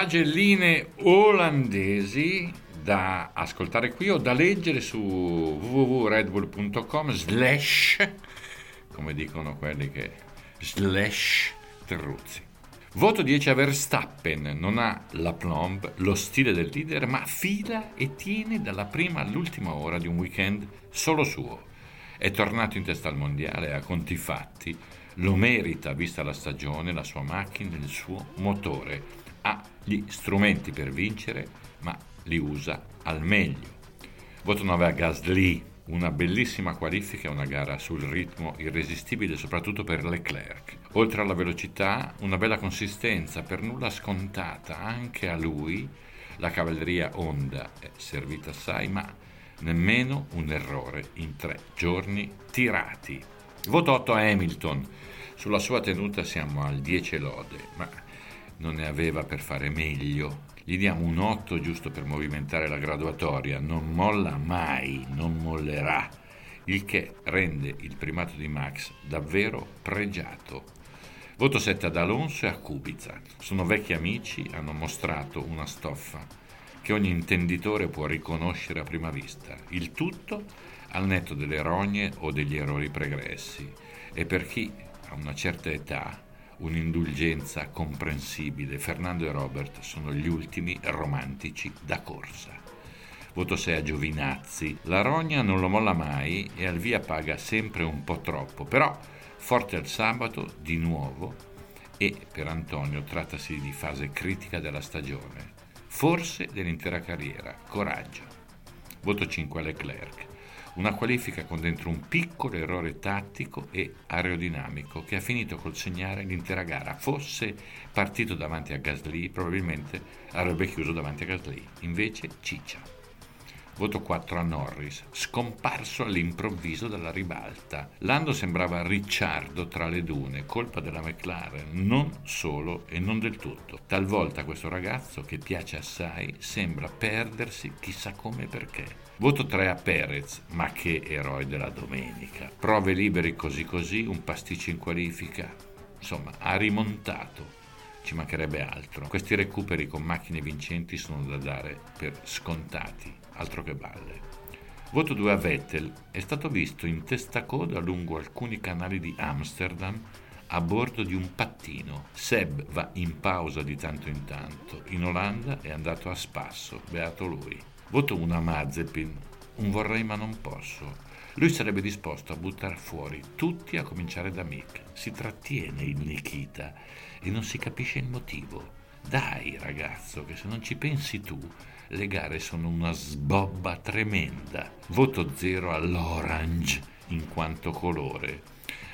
pagelline olandesi da ascoltare qui o da leggere su www.redbull.com slash, come dicono quelli che slash Terruzzi. Voto 10 a Verstappen, non ha la plomb, lo stile del leader, ma fila e tiene dalla prima all'ultima ora di un weekend solo suo. È tornato in testa al mondiale a conti fatti, lo merita vista la stagione, la sua macchina, il suo motore. Ha gli strumenti per vincere, ma li usa al meglio. Voto 9 a Gasly, una bellissima qualifica e una gara sul ritmo irresistibile soprattutto per Leclerc. Oltre alla velocità, una bella consistenza, per nulla scontata anche a lui. La cavalleria Honda è servita assai, ma nemmeno un errore in tre giorni tirati. Voto 8 a Hamilton. Sulla sua tenuta siamo al 10 lode, ma non ne aveva per fare meglio. Gli diamo un 8 giusto per movimentare la graduatoria, non molla mai, non mollerà, il che rende il primato di Max davvero pregiato. Voto 7 ad Alonso e a Kubica. Sono vecchi amici, hanno mostrato una stoffa che ogni intenditore può riconoscere a prima vista. Il tutto al netto delle rogne o degli errori pregressi. E per chi a una certa età un'indulgenza comprensibile. Fernando e Robert sono gli ultimi romantici da corsa. Voto 6 a Giovinazzi. La rogna non lo molla mai e al via paga sempre un po' troppo, però forte al sabato di nuovo e per Antonio trattasi di fase critica della stagione, forse dell'intera carriera. Coraggio. Voto 5 a Leclerc una qualifica con dentro un piccolo errore tattico e aerodinamico che ha finito col segnare l'intera gara. Fosse partito davanti a Gasly, probabilmente avrebbe chiuso davanti a Gasly, invece Ciccia. Voto 4 a Norris, scomparso all'improvviso dalla ribalta. Lando sembrava Ricciardo tra le dune, colpa della McLaren, non solo e non del tutto. Talvolta questo ragazzo, che piace assai, sembra perdersi chissà come e perché. Voto 3 a Perez, ma che eroe della domenica. Prove liberi così così, un pasticcio in qualifica. Insomma, ha rimontato ci mancherebbe altro. Questi recuperi con macchine vincenti sono da dare per scontati altro che balle. Voto 2 a Vettel è stato visto in testacoda lungo alcuni canali di Amsterdam a bordo di un pattino. Seb va in pausa di tanto in tanto. In Olanda è andato a spasso, beato lui. Voto 1 a Mazepin, un vorrei ma non posso. Lui sarebbe disposto a buttare fuori tutti a cominciare da Mick. Si trattiene il Nikita e non si capisce il motivo. Dai ragazzo, che se non ci pensi tu, le gare sono una sbobba tremenda. Voto zero all'orange in quanto colore.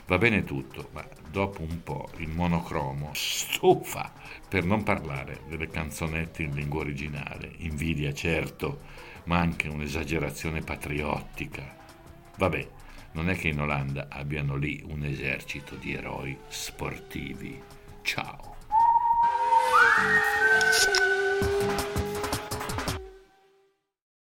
Va bene tutto, ma dopo un po' il monocromo stufa, per non parlare delle canzonette in lingua originale. Invidia certo, ma anche un'esagerazione patriottica. Vabbè, non è che in Olanda abbiano lì un esercito di eroi sportivi. Ciao.